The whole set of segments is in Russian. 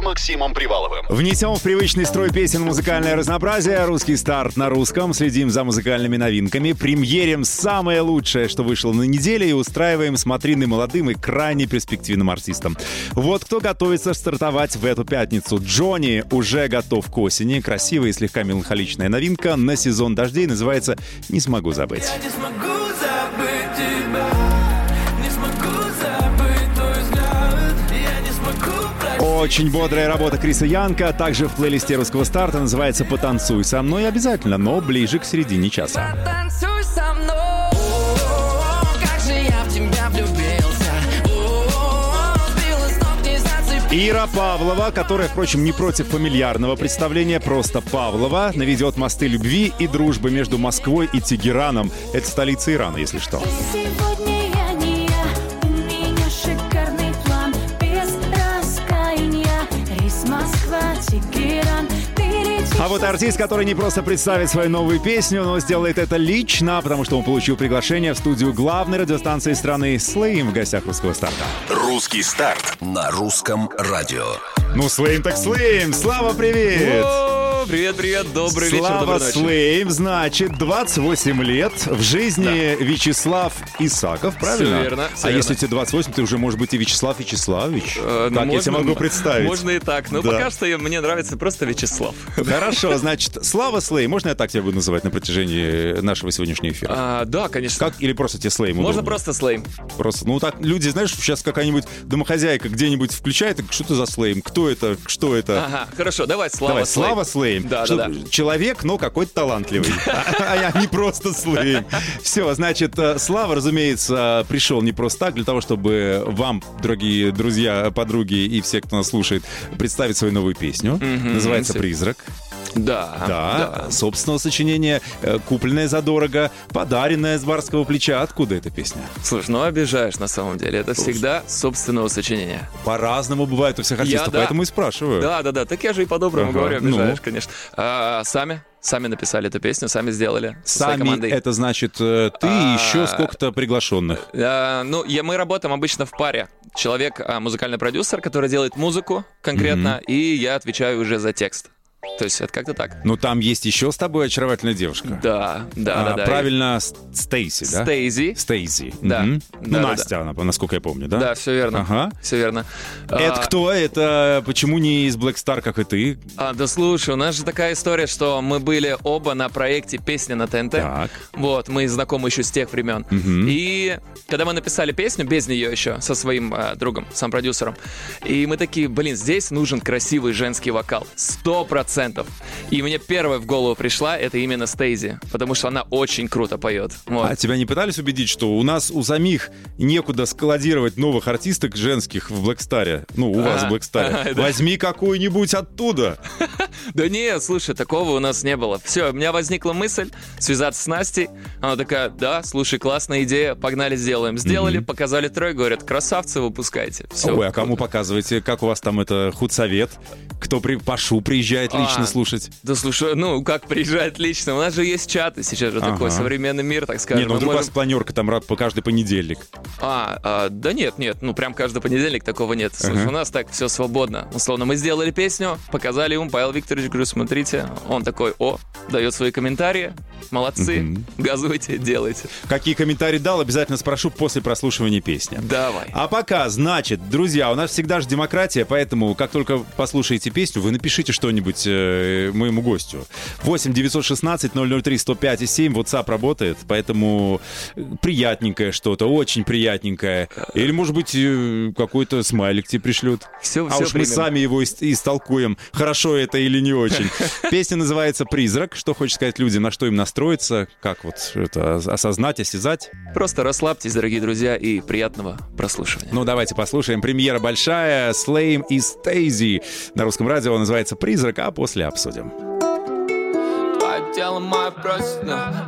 С Максимом Приваловым. Внесем в привычный строй песен музыкальное разнообразие. Русский старт на русском. Следим за музыкальными новинками. Премьерим самое лучшее, что вышло на неделе. И устраиваем смотрины молодым и крайне перспективным артистам. Вот кто готовится стартовать в эту пятницу. Джонни уже готов к осени. Красивая и слегка меланхоличная новинка на сезон дождей. Называется «Не смогу забыть». Я не смогу Очень бодрая работа Криса Янка. Также в плейлисте русского старта называется «Потанцуй со мной» обязательно, но ближе к середине часа. Танцуй со мной О, Как же я в тебя влюбился О, Сбила с ног, не зацепил Ира Павлова, которая, впрочем, не против фамильярного представления, просто Павлова, наведет мосты любви и дружбы между Москвой и Тегераном. Это столица Ирана, если что. Сегодня вот артист, который не просто представит свою новую песню, но сделает это лично, потому что он получил приглашение в студию главной радиостанции страны Слейм в гостях русского старта. Русский старт на русском радио. Ну, Слейм так Слейм! Слава, привет! О, Привет, привет, добрый вечер, Слава доброй ночи. Слейм, значит, 28 лет в жизни Вячеслав Исаков, правильно? Всё верно, всё а верно. если тебе 28, ты уже, может быть, и Вячеслав Вячеславович? Э, так я можно- себе могу представить. Можно и так, но Да. пока что я- мне нравится просто Вячеслав. Хорошо, значит, Слава Слейм, можно я так тебя буду называть на протяжении нашего сегодняшнего эфира? А, да, конечно. Как? Или просто тебе Слейм Можно удобно? просто слейм. Просто, ну так, люди, знаешь, сейчас какая-нибудь домохозяйка где-нибудь включает, что это за Слейм? Кто это? Что это? Ага, хорошо, давай Слава Давай, Слейм. Слава Слейм. Да, Что- да, да. Человек, но какой-то талантливый. А я не просто Слейм. Все, значит, э, Слава, разумеется, пришел не просто так, для того, чтобы вам, дорогие друзья, подруги и все, кто нас слушает, представить свою новую песню. Называется. «Призрак». Да, Да, собственного сочинения, э, купленное задорого, подаренное с барского плеча. Откуда эта песня? Слушай, ну обижаешь на самом деле. Это всегда собственного сочинения. По-разному бывает у всех артистов, да. поэтому и спрашиваю. Да, да, да. Так я же и по-доброму Ага, говорю, ну. обижаешь, конечно. А, сами, сами написали эту песню, сами сделали. Сами это значит э, ты и А, еще сколько-то приглашенных. А, ну, я, мы работаем обычно в паре. Человек, а, музыкальный продюсер, который делает музыку конкретно, и я отвечаю уже за текст. То есть это как-то так. Ну, там есть еще с тобой очаровательная девушка. Да, да, А, да, да. Правильно, С- Стейси, да? Стейзи. Стейзи. Да. Мгм. Да, Ну, да, Настя, она, насколько я помню, да? Да, все верно. Ага. Все верно. Это А, кто? Это почему не из Black Star, как и ты? А, да слушай, у нас же такая история, что мы были оба на проекте «Песня на ТНТ». Так. Вот, мы знакомы еще с тех времен. И когда мы написали песню, без нее еще, со своим а, другом, сам продюсером, и мы такие, блин, здесь нужен красивый женский вокал. Сто процентов. И мне первая в голову пришла, это именно Стейзи, потому что она очень круто поет. Вот. А тебя не пытались убедить, что у нас у самих некуда складировать новых артисток женских в Star? Ну, у вас в Star. Ага, да. Возьми какую-нибудь оттуда. Да не, слушай, такого у нас не было. Все, у меня возникла мысль связаться с Настей. Она такая, да, слушай, классная идея, погнали сделаем. Сделали, показали трой, говорят, красавцы, выпускайте. Ой, а кому показываете? Как у вас там это худсовет? Кто при Пашу приезжает лично слушать? Да слушай, ну как приезжать лично? У нас же есть чаты, сейчас же такой Ага. современный мир, так скажем. Не, ну вдруг у вас можем- планерка там по каждый понедельник. А, а, да нет, нет, ну прям каждый понедельник такого нет. Слушай, Ага. у нас так все свободно. Условно, мы сделали песню, показали ему, Павел Викторович, говорю, смотрите. Он такой, о, дает свои комментарии. Молодцы, газуйте, делайте. Какие комментарии дал, обязательно спрошу после прослушивания песни. Давай. А пока, значит, друзья, у нас всегда же демократия, поэтому как только послушаете песню, вы напишите что-нибудь э, моему гостю. 8 916 003 105 и 7, WhatsApp работает, поэтому приятненькое что-то, очень приятненькое. Или, может быть, э, какой-то смайлик тебе пришлют. Всё- а всё уж мы примем. сами его ис- истолкуем, хорошо это или не очень. Песня называется «Призрак». Что хочет сказать людям, на что им настроиться, как вот это осознать, осязать? Просто расслабьтесь, дорогие друзья, и приятного прослушивания. Ну, давайте послушаем. Премьера большая. Слейм и Стейзи. На русском радио называется «Призрак», а После обсудим. Тело мое просит,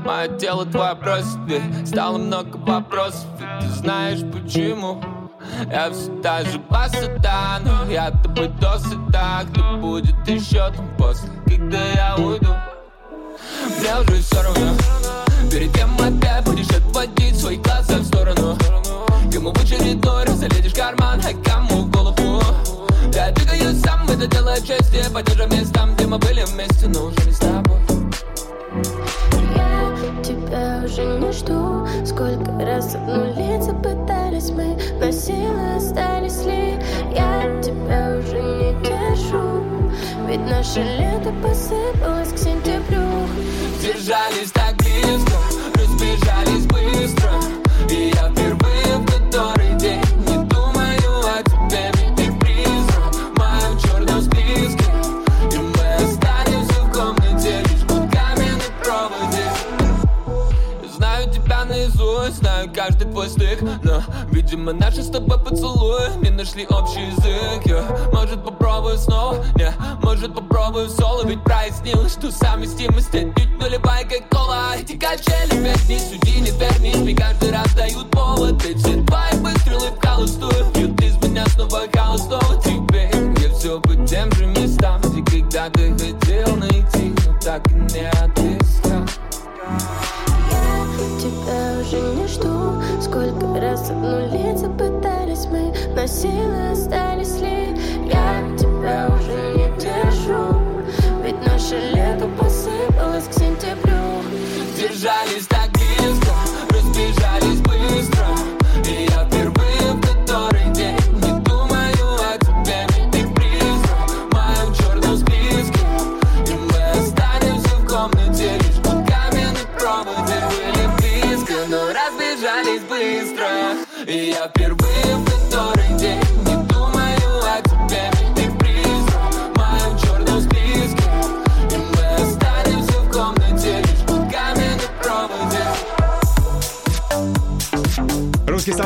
мое тело твое просит, стало много вопросов, и ты знаешь почему. Я все же красота, но я тобой досыта. Кто будет еще там после, когда я уйду? Мне уже все равно. Перед кем опять будешь отводить свои глаза в сторону Кому в очередной раз залетишь карман, хакка Каждый делает честь, поддержим местам, где мы были вместе, но уже не с тобой. Тебя уже не жду. Сколько раз обнулиться пытались мы Но силы остались ли? Я тебя уже не держу. Ведь наше лето посыпалось к сентябрю. Держались так близко Разбежались быстро. Видимо, наши с тобой поцелуи Не нашли общий язык я, Может, попробую снова? Не, может, попробую соло? Ведь прояснилось, что совместимость отнюдь нулевая, как кола Эти качели вверх не суди, не вернись Мне каждый раз дают повод И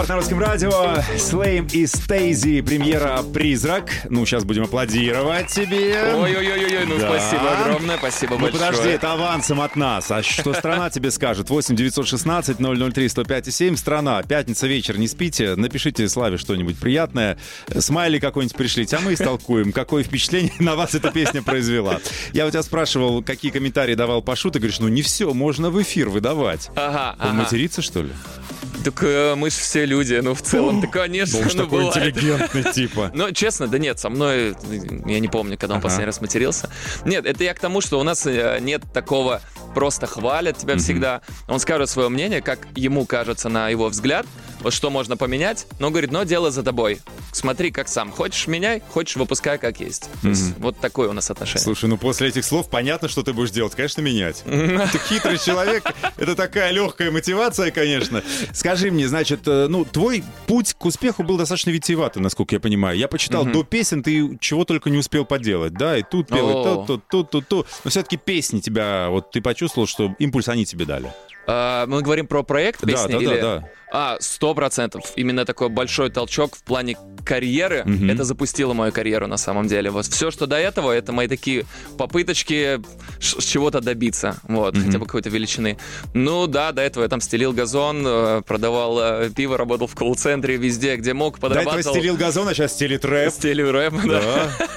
Старт на русском радио. Слейм и Стейзи. Премьера «Призрак». Ну, сейчас будем аплодировать тебе. Ой-ой-ой, ну Да. спасибо огромное, спасибо Ну большое. подожди, это авансом от нас. А что страна тебе скажет? 8 916 003 105 7. Страна. Пятница вечер, не спите. Напишите Славе что-нибудь приятное. Смайли какой-нибудь пришлите, а мы истолкуем, какое впечатление на вас эта песня произвела. Я у тебя спрашивал, какие комментарии давал Пашу. Ты говоришь, ну не все, можно в эфир выдавать. Ага, Он ага. матерится, что ли? Так э, мы же все люди, ну в целом, да конечно, Уж ну такой бывает. интеллигентный типа. Ну, честно, да нет, со мной, я не помню, когда он Ага. последний раз матерился. Нет, это я к тому, что у нас э, нет такого просто хвалят тебя всегда. Он скажет свое мнение, как ему кажется на его взгляд, вот что можно поменять, но говорит, но дело за тобой. Смотри, как сам. Хочешь меняй, хочешь выпускай как есть. То есть вот такое у нас отношение. Слушай, ну после этих слов понятно, что ты будешь делать. Конечно, менять. Ты хитрый человек. Это такая легкая мотивация, конечно. Скажи мне, значит, э, ну, твой путь к успеху был достаточно витиеватый, насколько я понимаю. Я почитал, до песен ты чего только не успел поделать, да? И тут пел, и О. тут, тут, тут, тут, тут. Но все-таки песни тебя, вот ты почувствовал, что импульс они тебе дали. А, мы говорим про проект Да, песни да, да, или... да. А, сто процентов. Именно такой большой толчок в плане карьеры. Мгм. Это запустило мою карьеру на самом деле. Вот все, что до этого, это мои такие попыточки чего-то добиться. Вот, хотя бы какой-то величины. Ну да, до этого я там стелил газон, э, продавал э, пиво, работал в колл-центре везде, где мог, До этого подрабатывал. стелил газон, а сейчас стелит рэп. Стелю рэп, да.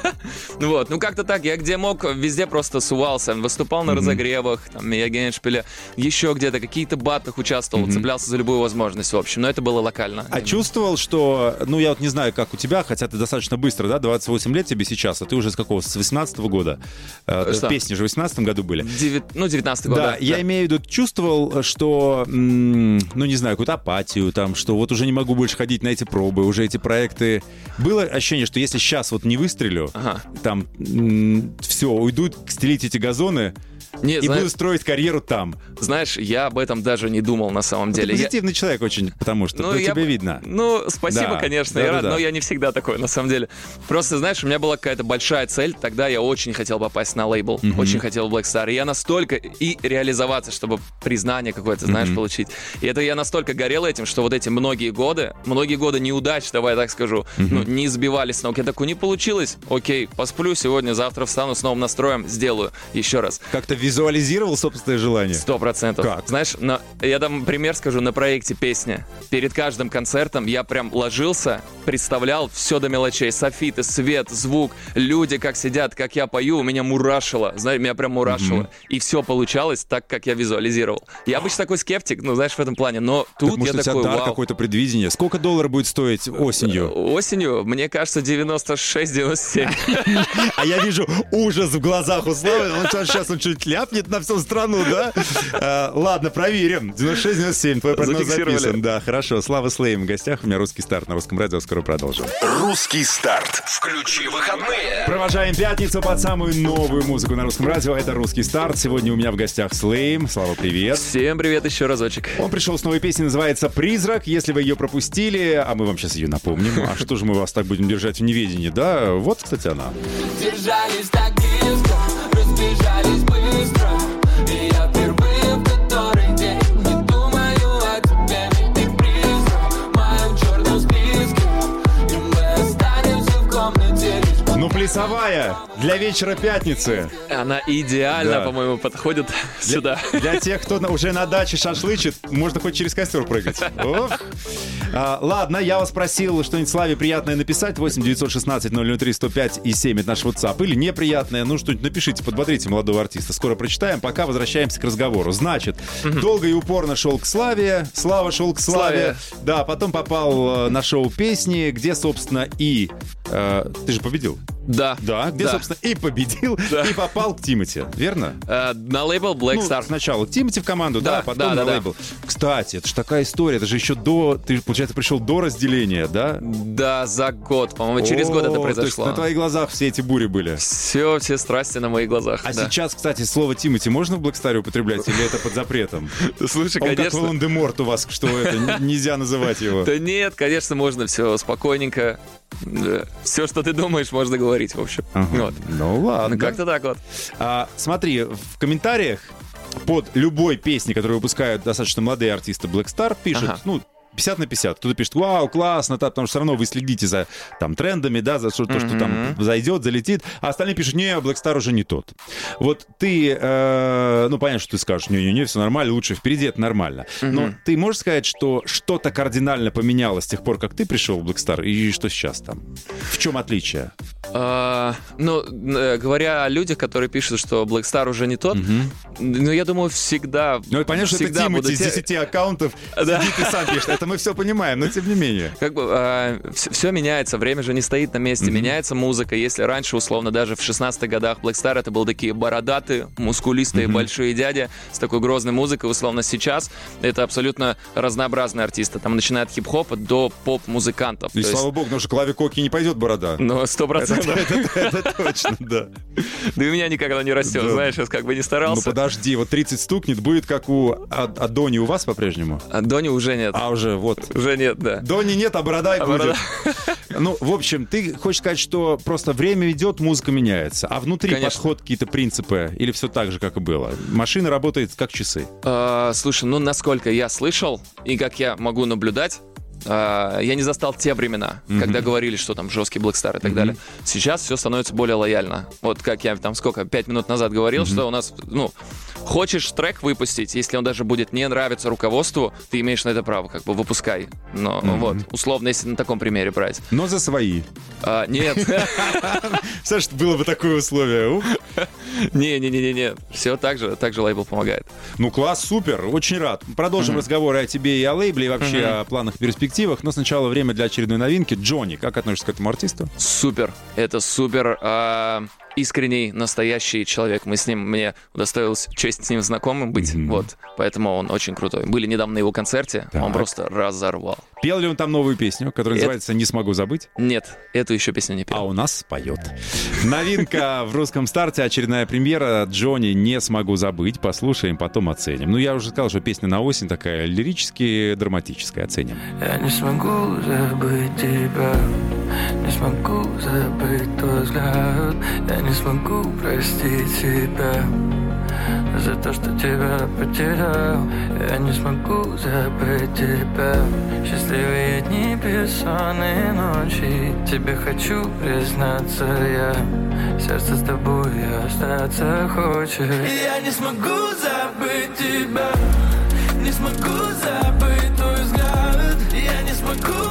Да. Вот, ну как-то так, я где мог, везде просто сувался, выступал на разогревах, там, я Геншпиля, еще где-то, какие-то батлах участвовал, цеплялся за любую возможность, в общем, но это было локально. А чувствовал, что, ну, я вот не знаю, как у тебя, хотя ты достаточно быстро, да, 28 лет тебе сейчас, а ты уже с какого, с 18 года? Э, Что? Песни же в 18 году были. Девят- Ну, 19 год, Да, да. я имею в виду, чувствовал, что, ну, не знаю, какую-то апатию, там, что вот уже не могу больше ходить на эти пробы, уже эти проекты. Было ощущение, что если сейчас вот не выстрелю, Ага. там, все, уйдут стелить эти газоны Не, и зна- буду строить карьеру там. знаешь, я об этом даже не думал на самом Ты деле. Я- позитивный человек очень, потому что Ну, по я тебе видно. Ну, спасибо, Да, конечно, я рад, да-да-да. но я не всегда такой, на самом деле. Просто, знаешь, у меня была какая-то большая цель, тогда я очень хотел попасть на лейбл, очень хотел в Black Star, и я настолько и реализоваться, чтобы признание какое-то, знаешь, получить. И это я настолько горел этим, что вот эти многие годы, многие годы неудач, давай я так скажу, ну, не сбивали с ног. Я такой, не получилось, окей, посплю сегодня, завтра встану с новым настроем, сделаю еще раз. Как-то визуализировал собственное желание? Сто процентов. Как? Знаешь, но я дам пример скажу на проекте песня. Перед каждым концертом я прям ложился, представлял все до мелочей. Софиты, свет, звук, люди как сидят, как я пою, у меня мурашило. Знаешь, меня прям мурашило. И все получалось так, как я визуализировал. Я обычно такой скептик, ну, знаешь, в этом плане. Но тут Так, может, я у тебя такой, дар вау. какое-то предвидение? Сколько долларов будет стоить осенью? Осенью, мне кажется, 96-97. А я вижу ужас в глазах у Славы. Он сейчас он чуть ляпнет на всю страну, да? А, ладно, проверим. 96-97, твой прогноз записан. Да, хорошо. Слава Слейм в гостях. У меня русский старт на русском радио. Скоро продолжим. Русский старт. Включи выходные. Провожаем пятницу под самую новую музыку на русском радио. Это русский старт. Сегодня у меня в гостях Слейм. Слава, привет. Всем привет еще разочек. Он пришел с новой песней, называется «Призрак». Если вы ее пропустили, а мы вам сейчас ее напомним. А что же мы вас так будем держать в неведении, да? Вот, кстати, она. Держались так близко, лишь плясовая для вечера пятницы. Она идеально, Да. по-моему, подходит сюда. Для тех, кто уже на даче шашлычит, можно хоть через костер прыгать. А, ладно, я вас просил что-нибудь Славе приятное написать. 8 916 003 105 и 7 это наш WhatsApp. Или неприятное, ну что-нибудь напишите, подбодрите молодого артиста. Скоро прочитаем, пока возвращаемся к разговору. Значит, долго и упорно шел к Славе, Слава шел к Славе. Славе. Да, потом попал на шоу песни, где, собственно, и... э, ты же победил. Да. Да, где, Да. собственно, и победил, Да. и попал к Тимати, верно? Э, На лейбл Black Ну, Star. сначала к Тимати в команду, да, Да, потом да, на да, да. лейбл. Кстати, это же такая история, это же еще до, ты, получается, пришел до разделения, да? Да, за год, по-моему, через год это О, то есть произошло. на твоих глазах все эти бури были. Все, все страсти на моих глазах. А да. сейчас, кстати, слово Тимати можно в Блэкстаре употреблять или это под запретом? Слушай, Он как. Волан-де-Морт у вас, что это, нельзя называть его. Да нет, конечно, можно все спокойненько. Все, что ты думаешь, можно говорить, в общем. Ага. Вот. Ну ладно. Ну, как-то так вот. А, смотри, в комментариях под любой песней, которую выпускают достаточно молодые артисты Black Star, пишут, Ага. ну, 50 на 50. Кто-то пишет, вау, классно, да, потому что все равно вы следите за там трендами, да, за что, то, что там зайдет, залетит, а остальные пишут, не, Black Star уже не тот. Вот ты, э, ну, понятно, что ты скажешь, не-не-не, все нормально, лучше впереди, это нормально. Но ты можешь сказать, что что-то кардинально поменялось с тех пор, как ты пришел в Black Star, и что сейчас там? В чем отличие? А, ну, э, говоря о людях, которые пишут, что Black Star уже не тот, ну, я думаю, всегда... Ну, понятно, что это всегда Тимати из те- 10 аккаунтов Да. сидит и сам пишет. Это мы все понимаем, но тем не менее. Как бы все, меняется, время же не стоит на месте, меняется музыка. Если раньше, условно, даже в 16-х годах Black Star это был такие бородатые, мускулистые, большие дяди с такой грозной музыкой, условно, сейчас это абсолютно разнообразные артисты. Там начиная от хип-хопа до поп-музыкантов. И То есть, слава богу, потому что Клаве Коки не пойдет борода. Ну, сто процентов. это- точно, да. Да и у меня никогда не растет, знаешь, я как бы не Ну старался. подожди, вот 30 стукнет, будет как у а, а Дони у вас по-прежнему? А Дони уже нет. А уже вот. Уже нет, да. Дони нет, а борода и А будет. борода. Ну, в общем, ты хочешь сказать, что просто время идет, музыка меняется, а внутри Конечно. подход, какие-то принципы, или все так же, как и было? Машина работает как часы. А, слушай, ну насколько я слышал и как я могу наблюдать, а, я не застал те времена, когда говорили, что там жесткий Black Star и так далее. Сейчас все становится более лояльно. Вот как я там сколько, пять минут назад говорил, что у нас, ну, хочешь трек выпустить, если он даже будет не нравиться руководству, ты имеешь на это право, как бы выпускай. Но вот, условно, если на таком примере брать. Но за свои. А, нет, Знаешь, было бы такое условие. Ух. не-не-не-не, все так же, так же лейбл помогает. Ну, класс, супер, очень рад. Продолжим разговоры о тебе и о лейбле, и вообще о планах и перспективах. Но сначала время для очередной новинки. Джонни, как относишься к этому артисту? Супер. Это супер а, искренний, настоящий человек. Мы с ним, мне удостоилась честь с ним знакомым быть. Вот. Поэтому он очень крутой. Были недавно на его концерте. Он Так. просто разорвал. Пел ли он там новую песню, которая Это- называется «Не смогу забыть», Нет, эту еще песню не а пел. у нас поет. Новинка в русском старте, очередная премьера «Джонни, не смогу забыть». Послушаем, потом оценим. Ну, я уже сказал, что песня на осень такая лирически драматическая. Оценим. Я не смогу забыть тебя Не смогу забыть твой взгляд Я не смогу простить себя За то, что тебя потерял. Я не смогу забыть тебя. Счастливые дни, бессонные ночи. Тебе хочу признаться я Сердце с тобой остаться хочет. Я не смогу забыть тебя. Не смогу забыть твой взгляд. Я не смогу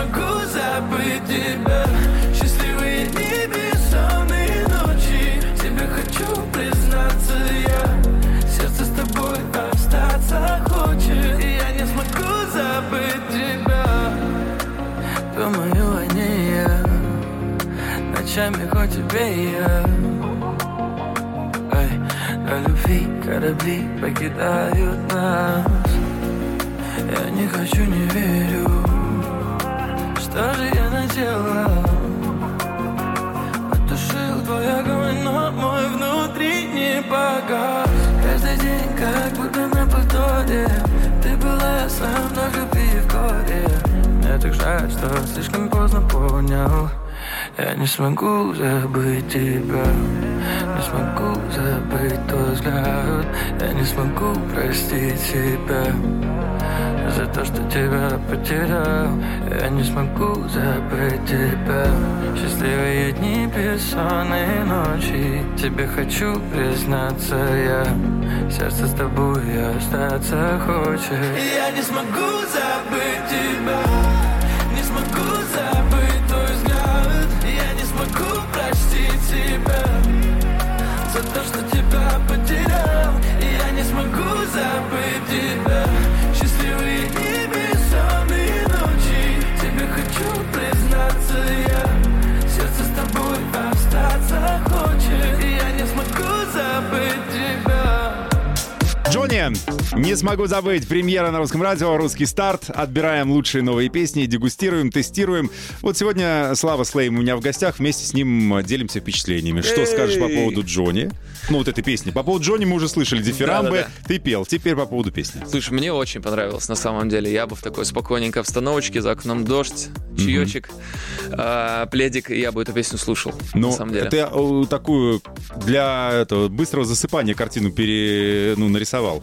Смогу забыть тебя. Счастливые дни, бессонные ночи. Тебе хочу признаться я Сердце с тобой остаться хочет. И я не смогу забыть тебя. Думаю о ней я Ночами хоть тебе я Ай, на любви корабли покидают нас. Я не хочу, не верю Что же я наделал? Потушил твой огонь, но мой внутренний погас. Каждый день как будто на повторе. Ты была со мной в любви в горе. Мне так жаль, что слишком поздно понял. Я не смогу забыть тебя. Не смогу забыть твой взгляд. Я не смогу простить себя за то, что тебя потерял. Я не смогу забыть тебя. Счастливые дни, бессонные ночи. Тебе хочу признаться я Сердце с тобой остаться хочет. Я не смогу забыть тебя. Не смогу забыть твой взгляд. Я не смогу простить тебя. За то, что тебя потерял. Я не смогу забыть тебя Джонни, не смогу забыть, премьера на русском радио, русский старт. Отбираем лучшие новые песни, дегустируем, тестируем. Вот сегодня Слава Слейм у меня в гостях, вместе с ним делимся впечатлениями. Что скажешь по поводу Джонни? Ну, вот этой песни. По поводу Джонни мы уже слышали дифирамбы, Да-да-да. ты пел. Теперь по поводу песни. Слушай, мне очень понравилось на самом деле. Я бы в такой спокойненькой обстановочке, за окном дождь, чаечек, а, пледик, и я бы эту песню слушал. Но на самом деле. ты такую для этого быстрого засыпания картину пере, ну, нарисовал.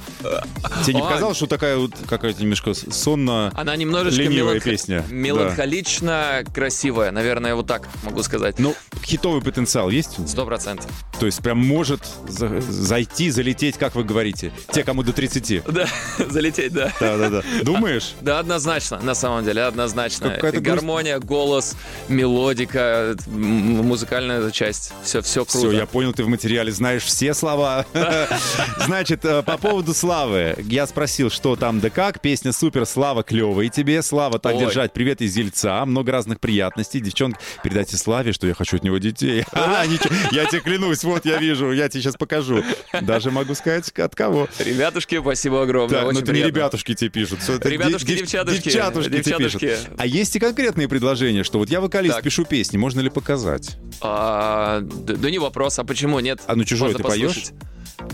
Тебе не А. показалось, что такая вот какая-то немножко сонно... Она немножечко Ленивая песня, меланхолично красивая, наверное, вот так могу сказать. Ну, хитовый потенциал есть? Сто процентов. То есть прям может за- зайти, залететь, как вы говорите. Те, кому до 30. Да, залететь, да. Да-да-да. Думаешь? Да, однозначно, на самом деле, однозначно. Какая-то Гармония, голос, мелодика, м- музыкальная часть. Все, все круто. Все, я понял, ты в материале знаешь все слова. Значит, э, по поводу Славы. Я спросил, что там да как. Песня супер, Слава клевая тебе. Слава, так Ой. держать. Привет из Ельца. Много разных приятностей. Девчонка, передайте Славе, что я хочу от него детей. А, ничего, я тебе клянусь, вот я вижу, я тебе сейчас покажу. Даже могу сказать, от кого. Ребятушки, спасибо огромное. Так, ну это не ребятушки тебе пишут. Ребятушки, дев- девчатушки. Девчатушки тебе Девчатушки. пишут. А есть и конкретные предложения, что вот я вокалист, Так. пишу песни, можно ли показать? А, да, да не вопрос, а почему нет? А ну чужой ты поешь?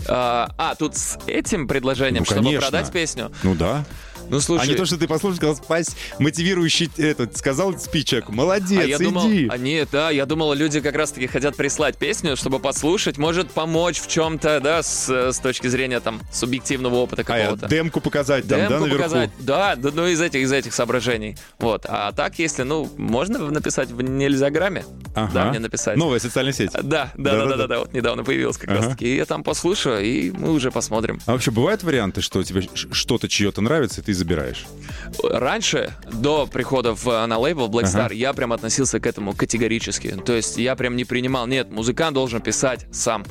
А, а, тут с этим предложением, Ну, чтобы конечно. продать песню? Ну да. Ну, слушай... А не то, что ты послушал, сказал, спась, мотивирующий этот, сказал спичек. Молодец, а я иди. думал, а нет, да, я думал, люди как раз-таки хотят прислать песню, чтобы послушать, может помочь в чем-то, да, с, с точки зрения там субъективного опыта А, какого-то. демку показать там, да, Демку наверху? показать, да, да, ну из этих, из этих соображений. Вот. А так, если, ну, можно написать в нельзяграмме, Ага. да, мне написать. Новая социальная сеть. Да, да, да, да, Да-да-да. да, да, вот недавно появилась как Ага. раз таки. И я там послушаю, и мы уже посмотрим. А вообще бывают варианты, что тебе что-то чье-то нравится, и ты забираешь? Раньше, до прихода в, на лейбл Black Star, Ага. я прям относился к этому категорически. То есть я прям не принимал, нет, музыкант должен писать сам.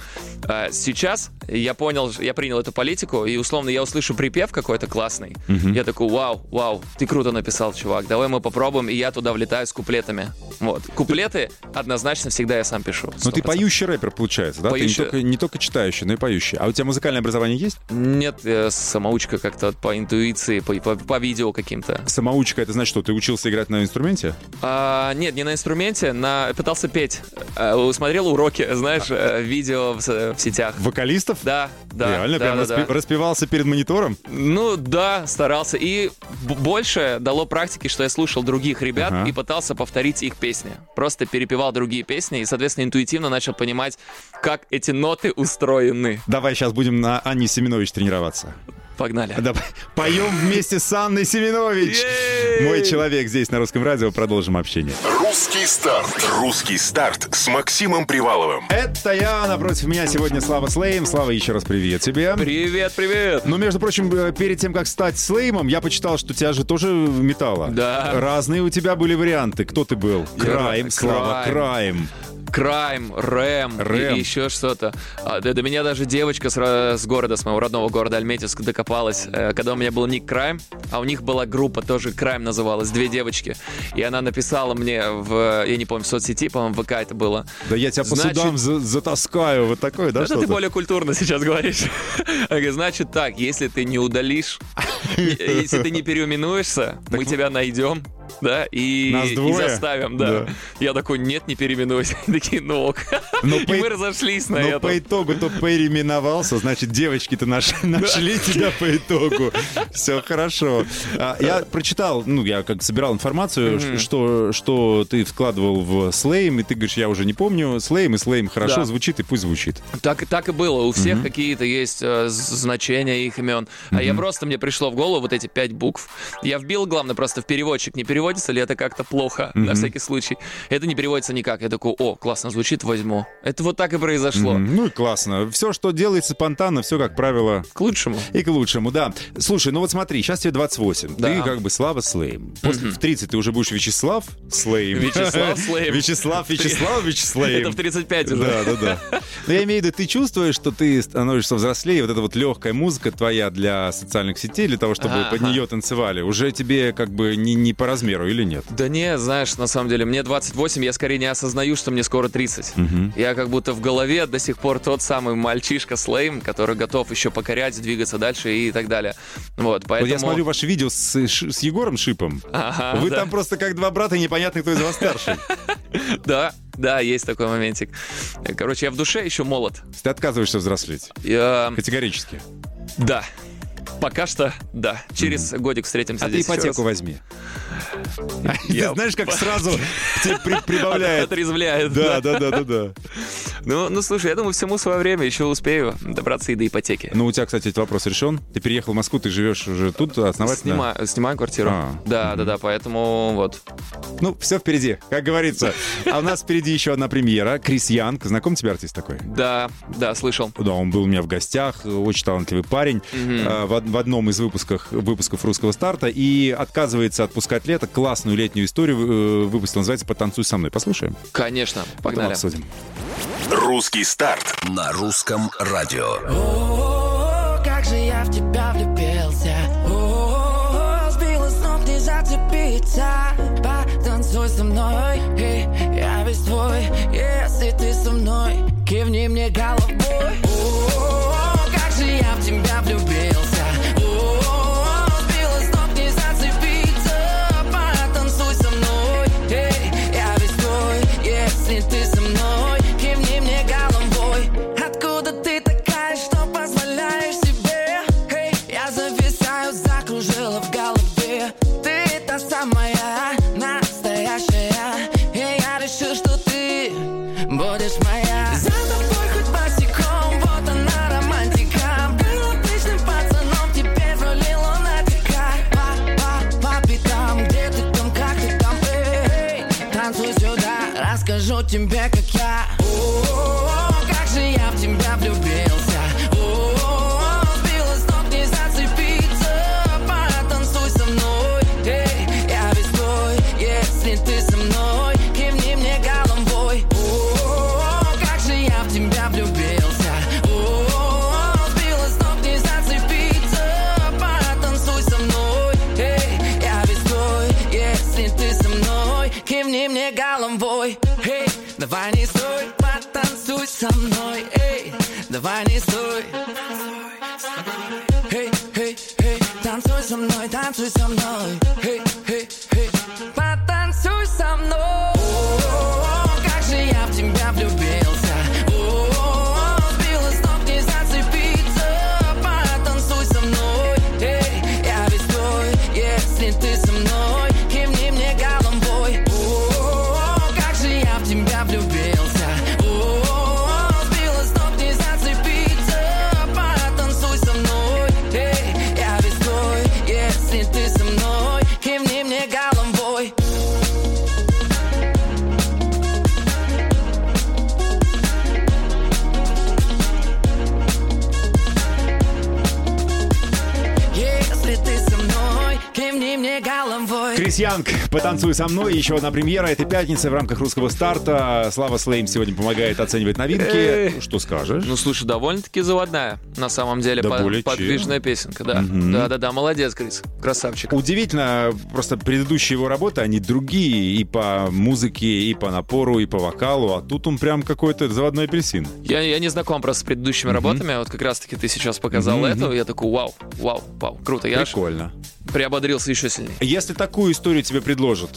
А Сейчас я понял, я принял эту политику, и условно я услышу припев какой-то классный. Я такой, вау, вау, ты круто написал, чувак, давай мы попробуем, и я туда влетаю с куплетами. Вот. Куплеты однозначно всегда я сам пишу. Ну ты 100%. поющий рэпер, получается, да? Ты Поющий. не только, не только читающий, но и поющий. А у тебя музыкальное образование есть? Нет, э, самоучка как-то по интуиции, по, по- по видео каким-то. Самоучка, это значит, что ты учился играть на инструменте? А, нет, не на инструменте, на пытался петь. А, смотрел уроки, знаешь, э, видео в, в сетях. Вокалистов? Да, да. Реально, да, прям да, распи- да. распевался перед монитором? Ну да, старался. И больше дало практики, что я слушал других ребят Ага. и пытался повторить их песни. Просто перепевал другие песни и, соответственно, интуитивно начал понимать, как эти ноты устроены. Давай сейчас будем на Анне Семенович тренироваться. Погнали. Давай, поем вместе с Анной Семенович. Мой человек здесь на русском радио. Продолжим общение. Русский старт. Русский старт с Максимом Приваловым. Это я, напротив меня сегодня Слава Слейм. Слава, еще раз привет тебе. Привет, привет. Ну, между прочим, э, перед тем, как стать Слеймом, я почитал, что тебя же тоже металло. Да. Разные у тебя были варианты. Кто ты был? Я- Крайм, Слава, Крайм. Крайм. Рэм, Рэм. и еще что-то. А, да, до меня даже девочка с, с города, с моего родного города Альметьевск докопалась, э, когда у меня был ник Крайм, а у них была группа, тоже Крайм называлась, две девочки. И она написала мне в, я не помню, в соцсети, по-моему, ВК это было. Да я тебя по Значит- судам за- затаскаю. Вот такое, да, Это ты более культурно сейчас говоришь. Значит так, если ты не удалишь, если ты не переименуешься, мы тебя найдем, да, и, и заставим, да. Да. Я такой, нет, не переименуюсь. Они Такие, ну ок. Но И по- мы разошлись на Но этом. по итогу то переименовался, значит, девочки-то наш- нашли тебя по итогу. Все хорошо. А, Я прочитал, ну, я как собирал информацию, что, что ты вкладывал в Слейм, и ты говоришь, я уже не помню, Слейм и Слейм хорошо Да. звучит, и пусть звучит. Так, так и было. У всех какие-то есть э, значения их имен. А я просто, мне пришло в голову вот эти пять букв. Я вбил, главное, просто в переводчик. Не переводится ли это как-то плохо, на всякий случай. Это не переводится никак. Я такой, о, классно звучит, возьму. Это вот так и произошло. М, Ну и классно. Все, что делается спонтанно, все, как правило, К лучшему. И к лучшему, да. Слушай, ну вот смотри, сейчас тебе 28. Да. Ты как бы Слава Слейм. После, В 30 ты уже будешь Вячеслав Слейм. Вячеслав Слейм. Вячеслав, Вячеслав, Вячеслав. Это в 35 уже. Да, да, да. Но я имею в виду, ты чувствуешь, что ты становишься взрослее, вот эта вот легкая музыка твоя для социальных сетей, для того, чтобы Ага, под нее танцевали, уже тебе как бы не, не по размеру или нет? Да не, знаешь, на самом деле, мне 28, я скорее не осознаю, что мне скоро 30. Я как будто в голове до сих пор тот самый мальчишка Слейм, который готов еще покорять, двигаться дальше и так далее. Вот, Вот поэтому... я смотрю ваше видео с, с Егором Шипом. Ага, Вы да. там просто как два брата, непонятно, кто из вас старший. Да, да, есть такой моментик. Короче, я в душе еще молод. Ты отказываешься взрослеть. Я- Категорически. Да. Пока что, да. Через годик встретимся А ты здесь еще ипотеку возьми. Я- Ты знаешь, как сразу тебе при- прибавляет. Отрезвляет. Да, да, да, да, да. Ну, ну, слушай, я думаю, всему свое время еще успею добраться и до ипотеки. Ну, у тебя, кстати, этот вопрос решен. Ты переехал в Москву, ты живешь уже тут основательно. Снимаю, снимаю квартиру. А, да, да, да, поэтому вот. Ну, все впереди, как говорится. А у нас впереди еще одна премьера. Крис Янг. Знаком тебе артист такой? Да, да, слышал. Да, он был у меня в гостях, очень талантливый парень э, в, в одном из выпусков, выпусков русского старта и отказывается отпускать лето. Классную летнюю историю э, выпустил, называется «Потанцуй со мной». Послушаем? Конечно, Потом погнали. обсудим. Русский старт на русском радио. О, как же я в тебя влюбился О, сбила с ног, не зацепиться Потанцуй со мной, я весь твой Если ты со мной, кивни мне головой сюда, расскажу тебе, как я. О, как же я в тебя влюбился со мной Эй, давай не стой. Эй, эй, эй, танцуй со мной, танцуй со мной Крис Янг, потанцуй со мной. Еще одна премьера этой пятницы в рамках русского старта. Слава Слейм сегодня помогает оценивать новинки. Что скажешь? Ну, слушай, довольно-таки заводная, на самом деле, Да по- более чем. подвижная песенка, да. Да-да-да, молодец, Крис, красавчик. Удивительно, просто предыдущие его работы, они другие и по музыке, и по напору, и по вокалу, а тут он прям какой-то заводной апельсин. Я, я не знаком просто с предыдущими работами, вот как раз-таки ты сейчас показал эту, я такой, вау, вау, вау, круто, я Прикольно. приободрился еще сильнее. Если такую историю тебе предложат,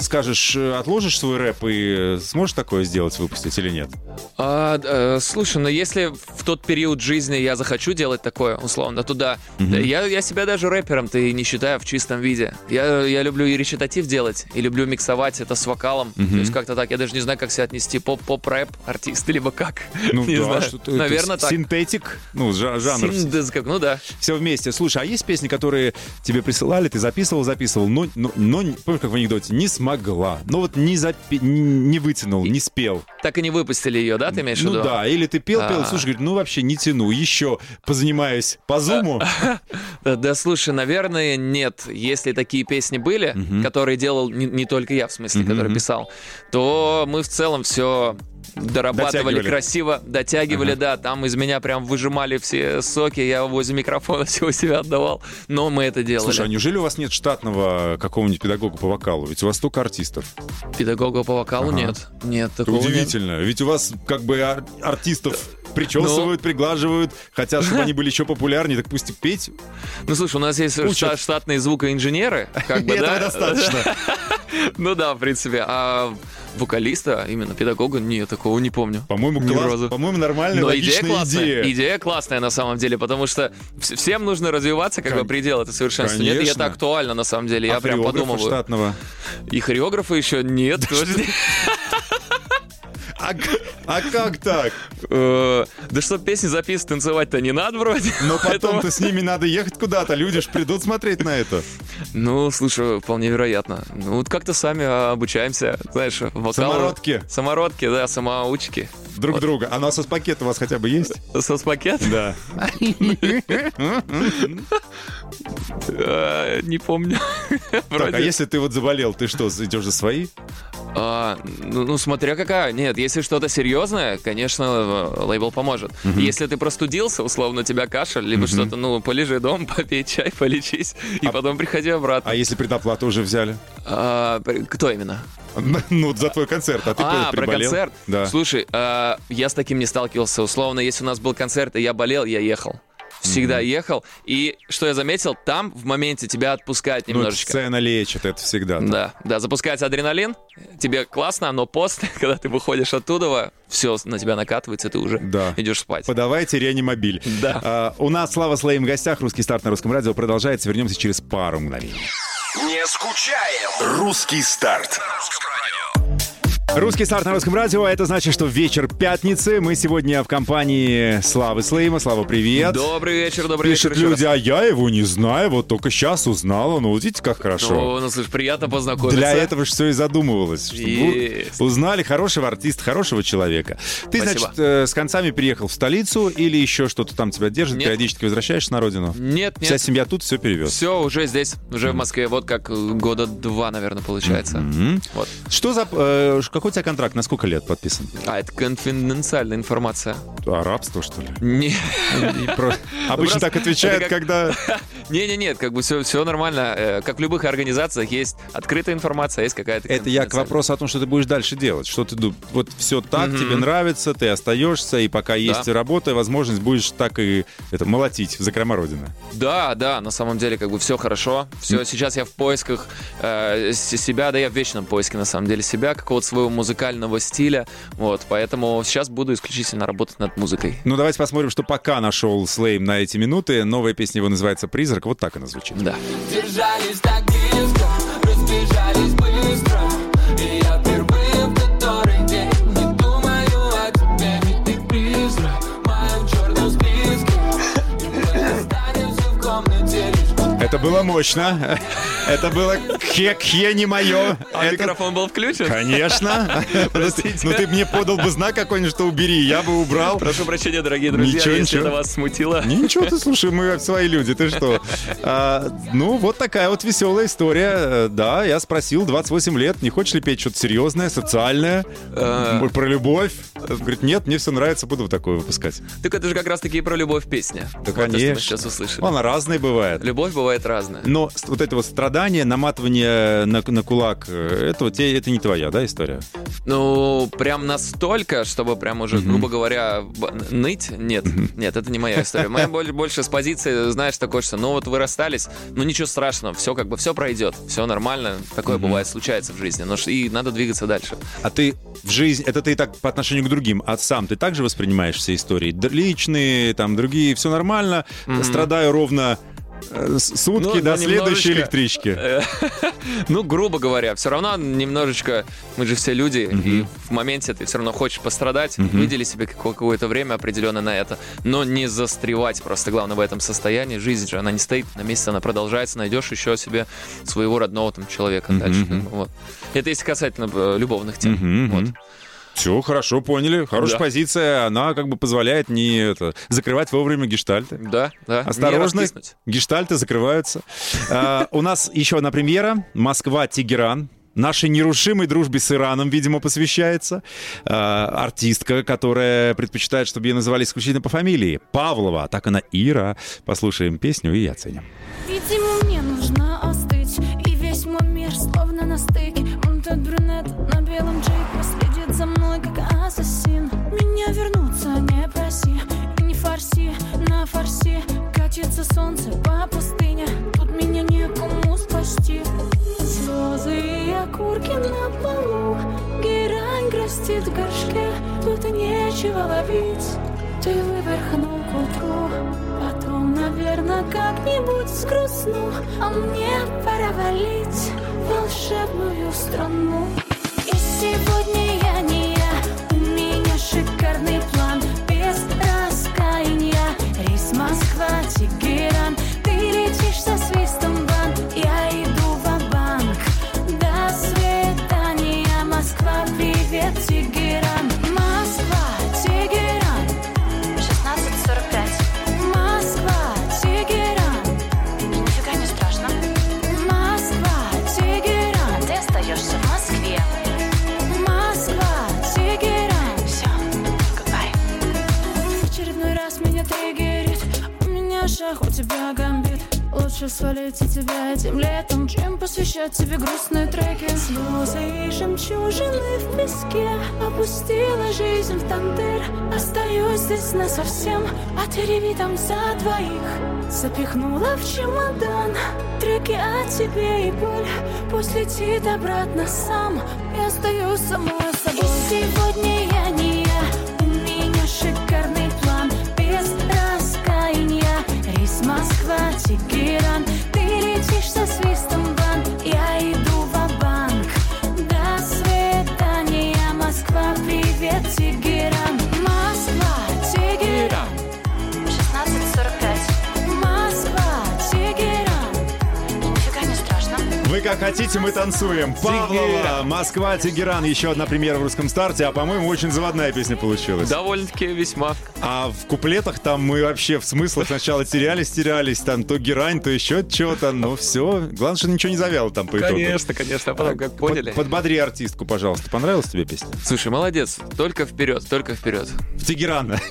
скажешь, э, отложишь свой рэп и э, сможешь такое сделать, выпустить или нет? А, э, слушай, ну если в тот период жизни я захочу делать такое, условно, то да. Да, Я, я себя даже рэпером-то и не считаю в чистом виде. Я, я люблю и речитатив делать, и люблю миксовать это с вокалом. То есть как-то так. Я даже не знаю, как себя отнести. Поп-поп-рэп артист, либо как. Ну не да, знаю. что-то Наверное, так. Синтетик, ну, жа- жанр. Как, ну да. Все вместе. Слушай, а есть песни, которые тебе присылали, ты записывал, записывал, но, но, но помнишь, как в анекдоте, не смогла. Ну вот не, запи- не вытянул, не спел. Так и не выпустили ее, да, ты имеешь в Ну виду? да, или ты пел, пел, А. слушай, говорит, ну вообще не тяну, еще позанимаюсь по зуму. Да, слушай, наверное, нет. Если такие песни были, которые делал не, только я, в смысле, который писал, то мы в целом все дорабатывали красиво, дотягивали, да, там из меня прям выжимали все соки, я возле микрофона всего себя отдавал, но мы это делали. Слушай, а неужели у вас нет штатного какого-нибудь педагога по вокалу? Ведь у вас столько артистов. Педагога по вокалу Ага. нет, нет, такого нет. удивительно. Ведь у вас как бы ар- артистов причесывают, приглаживают, хотят, чтобы они были еще популярнее, так пусть и петь. Ну, слушай, у нас есть Учат. шта- штатные звукоинженеры, как бы, Этого да? достаточно. Ну да, в принципе, а вокалиста, именно педагога, нет, такого не помню. По-моему, класс- по-моему, нормальная, Но идея классная. идея. Идея классная на самом деле, потому что вс- всем нужно развиваться, как Кон- бы предел это совершенство. Нет, и это актуально на самом деле. Я А прям хореографа подумываю. штатного. И хореографа еще нет. подожди. А, а как так? Э, Да что песни записывать, танцевать-то не надо вроде. Но потом-то с ними надо ехать куда-то, люди ж придут смотреть на это. Ну, слушай, вполне вероятно. Ну, вот как-то сами а, обучаемся, знаешь, вокалу. Самородки. Самородки, да, самоучки. Друг друга. А насос-пакет у вас хотя бы есть? Соцпакет? Да. Э, Не помню. Так, а если ты вот заболел, ты что, идешь за свои? А, ну, ну, смотря какая. Нет, если что-то серьезное, конечно, лейбл поможет. Если ты простудился, условно, у тебя кашель, либо что-то, ну, полежи дома, попей чай, полечись, и потом приходи обратно. А если предоплату уже взяли? А, кто именно? Ну, за твой концерт, а ты а, про приболел? концерт? Да. Слушай, а, я с таким не сталкивался. Условно, если у нас был концерт, и я болел, я ехал. Всегда ехал. И что я заметил, там в моменте тебя отпускают Ну, немножечко. сцена лечит, это всегда. так. Да, да, запускается адреналин, тебе классно, но после, когда ты выходишь оттуда, все на тебя накатывается, и ты уже Да. идешь спать. Подавайте реанимобиль. Да. А, у нас Слава Слоим в гостях. Русский старт на русском радио продолжается. Вернемся через пару мгновений. Не скучаем. Русский старт. Русский старт на русском радио. Это значит, что вечер пятницы. Мы сегодня в компании Славы Слейма. Слава, привет. Добрый вечер, добрый Пишут вечер. люди, а я его не знаю, вот только сейчас узнала. Ну, вот видите, как хорошо. Ну, ну, слушай, приятно познакомиться. Для этого же все и задумывалось. Узнали хорошего артиста, хорошего человека. Ты, Спасибо. значит, э, с концами приехал в столицу или еще что-то там тебя держит, Нет. периодически возвращаешься на родину? Нет, Вся нет. семья тут все перевез. Все, уже здесь, уже в Москве. Вот как года два, наверное, получается. Мгм. Вот. Что за... э, какой у тебя контракт? На сколько лет подписан? А, это конфиденциальная информация. А, рабство, что ли? Не, Обычно так отвечают, когда... не, не, нет, как бы все, нормально. Э, Как в любых организациях есть открытая информация, а есть какая-то. Это я к вопросу о том, что ты будешь дальше делать. Что ты вот все так, тебе нравится, ты остаешься, и пока есть работа, возможность будешь так и это молотить в закрома родины. Да, да, на самом деле как бы все хорошо. Все, сейчас я в поисках э, себя, да я в вечном поиске на самом деле себя, какого-то своего музыкального стиля. Вот, поэтому сейчас буду исключительно работать над музыкой. Ну, давайте посмотрим, что пока нашел Слейм на эти минуты. Новая песня его называется «Призрак». Вот так она звучит. Да. Держались так близко, разбежались быстро И я впервые в который день Не думаю о тебе, ведь ты призрак В моем черном списке И мы останемся в комнате лишь Это было мощно. Это было Хе-хе не мое. А Это- микрофон был включен? Конечно. Ну ты мне подал бы знак какой-нибудь, что убери, я бы убрал. Прошу прощения, дорогие друзья, Ничего, если ничего. это вас смутило. Ничего ты, слушай, мы свои люди, ты что? А, ну, вот такая вот веселая история. Да, я спросил, 28 лет, не хочешь ли петь что-то серьезное, социальное, Э. про любовь? Говорит, нет, мне все нравится, буду вот такое выпускать. Так это же как раз таки и про любовь песня. Да, Вот конечно. сейчас услышали. Она разная бывает. Любовь бывает разная. Но вот это вот страдание, наматывание на, на кулак, э, это, вот это не твоя, да, история? Ну, прям настолько, чтобы прям уже, грубо говоря, ныть? Нет, нет, это не моя история. Моя боль- больше с позиции, знаешь, такой, что ну вот вы расстались, ну ничего страшного, все как бы, все пройдет, все нормально, такое бывает, случается в жизни, но ш- и надо двигаться дальше. А ты в жизнь, это ты так по отношению к другим, а сам ты также воспринимаешь все истории? Личные, там, другие, все нормально, страдаю ровно сутки Ну, до ну, следующей электрички. Э, Ну, грубо говоря, все равно немножечко, мы же все люди, и в моменте ты все равно хочешь пострадать, выдели себе какое- какое-то время определенное на это, но не застревать просто, главное, в этом состоянии. Жизнь же, она не стоит на месте, она продолжается, найдешь еще себе своего родного там человека дальше. как бы, вот. Это если касательно э, любовных тем. Вот. Все, хорошо, поняли. Хорошая Да. позиция, она как бы позволяет не это, закрывать вовремя гештальты. Да, да. Осторожно, гештальты закрываются. А, У нас еще одна премьера. Москва-Тегеран. Нашей нерушимой дружбе с Ираном, видимо, посвящается. А, артистка, которая предпочитает, чтобы ее называли исключительно по фамилии. Павлова, так она Ира. Послушаем песню и оценим. Фарси на фарси Катится солнце по пустыне. Тут меня некому спасти. Слезы и окурки на полу. Герань грустит в горшке. Тут и нечего ловить. Ты выверхнул к утру Потом, наверное, как-нибудь сгрустну А мне пора валить волшебную страну. И сегодня я не я. У меня шикарный план Москва, Тегеран. Ты летишь Лучше свалить от тебя этим летом. Чем посвящать тебе грустные треки? Слезы и жемчужины в песке. Опустила жизнь в тандыр. Остаюсь здесь насовсем. А ты реви там за двоих. Запихнула в чемодан Треки о тебе и боль. Пусть летит обратно сам. Я остаюсь самой собой. И сегодня Москва, Тегеран как хотите, мы танцуем. Павлова, Москва, Тегеран. Еще одна премьера в русском старте, а по-моему, очень заводная песня получилась. Довольно-таки весьма. А в куплетах там мы вообще в смыслах сначала терялись, терялись, там то герань, то еще что-то, но все. Главное, что ничего не завяло там по итогу. Конечно, конечно. А потом как Под- поняли. подбодри артистку, пожалуйста. Понравилась тебе песня? Слушай, молодец. Только вперед, только вперед. В Тегеран.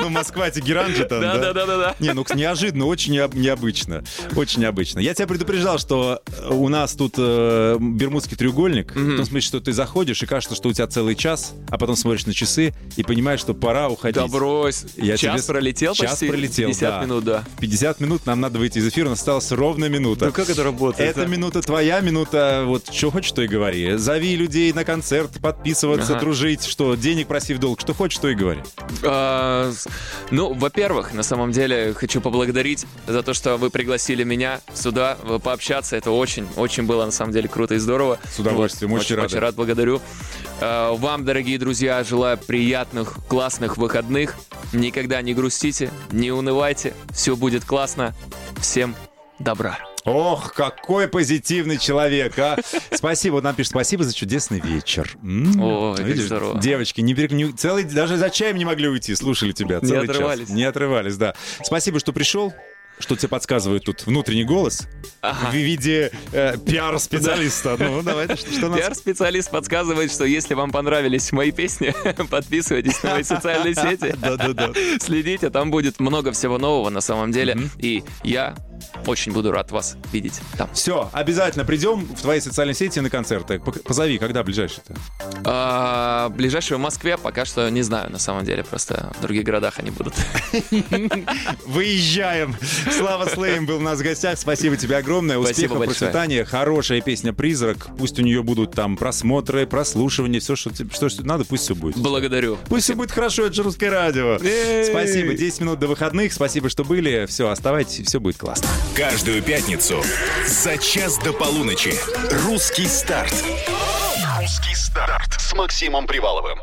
Ну, Москва, Тегеран же там, да? Да-да-да-да. Не, ну неожиданно, очень необ- необычно. Очень необычно. Я тебя предупреждал, что э, у нас тут э, Бермудский треугольник. В том смысле, что ты заходишь и кажется, что у тебя целый час, а потом смотришь на часы и понимаешь, что пора уходить. Да брось. Я Час тебе- пролетел Час почти? пролетел, 50 да. минут, да. 50 минут нам надо выйти из эфира, но осталась ровно минута. Ну как это работает? Это минута твоя, минута вот что хочешь, то и говори. Зови людей на концерт, подписываться, Ага. дружить, что денег проси в долг, что хочешь, то и говори. А, Ну, во-первых, на самом деле хочу поблагодарить за то, что вы пригласили меня сюда э, пообщаться. Это очень, очень было на самом деле круто и здорово. С удовольствием, очень очень, рады. очень рад, благодарю. А, Вам, дорогие друзья, желаю приятных, классных выходных. Никогда не грустите, не унывайте. Все будет классно. Всем добра. Ох, какой позитивный человек, а! Спасибо, вот нам пишет, спасибо за чудесный вечер. М, Ой, как Видишь, здорово. девочки, не, не- целый, даже за чаем не могли уйти, слушали тебя Не целый час. отрывались. Не отрывались, да. Спасибо, что пришел. Что тебе подсказывает тут внутренний голос в виде э, пиар-специалиста. Ну, давай, что, что нас... Пиар-специалист подсказывает, что если вам понравились мои песни, подписывайтесь на мои социальные сети. Да-да-да. Следите, там будет много всего нового на самом деле. И я очень буду рад вас видеть там. Все, обязательно придем в твои социальные сети на концерты. Позови, когда ближайший-то? А, ближайший в Москве пока что не знаю, на самом деле. Просто в других городах они будут. Выезжаем. Слава Слейм был у нас в гостях. Спасибо тебе огромное. Успехов, процветания. Хорошая песня «Призрак». Пусть у нее будут там просмотры, прослушивания, все, что, что, что надо, пусть все будет. Благодарю. Пусть все будет хорошо, это же русское радио. Спасибо. 10 минут до выходных. Спасибо, что были. Все, оставайтесь, все будет классно. Каждую пятницу за час до полуночи. Русский старт. Русский старт с Максимом Приваловым.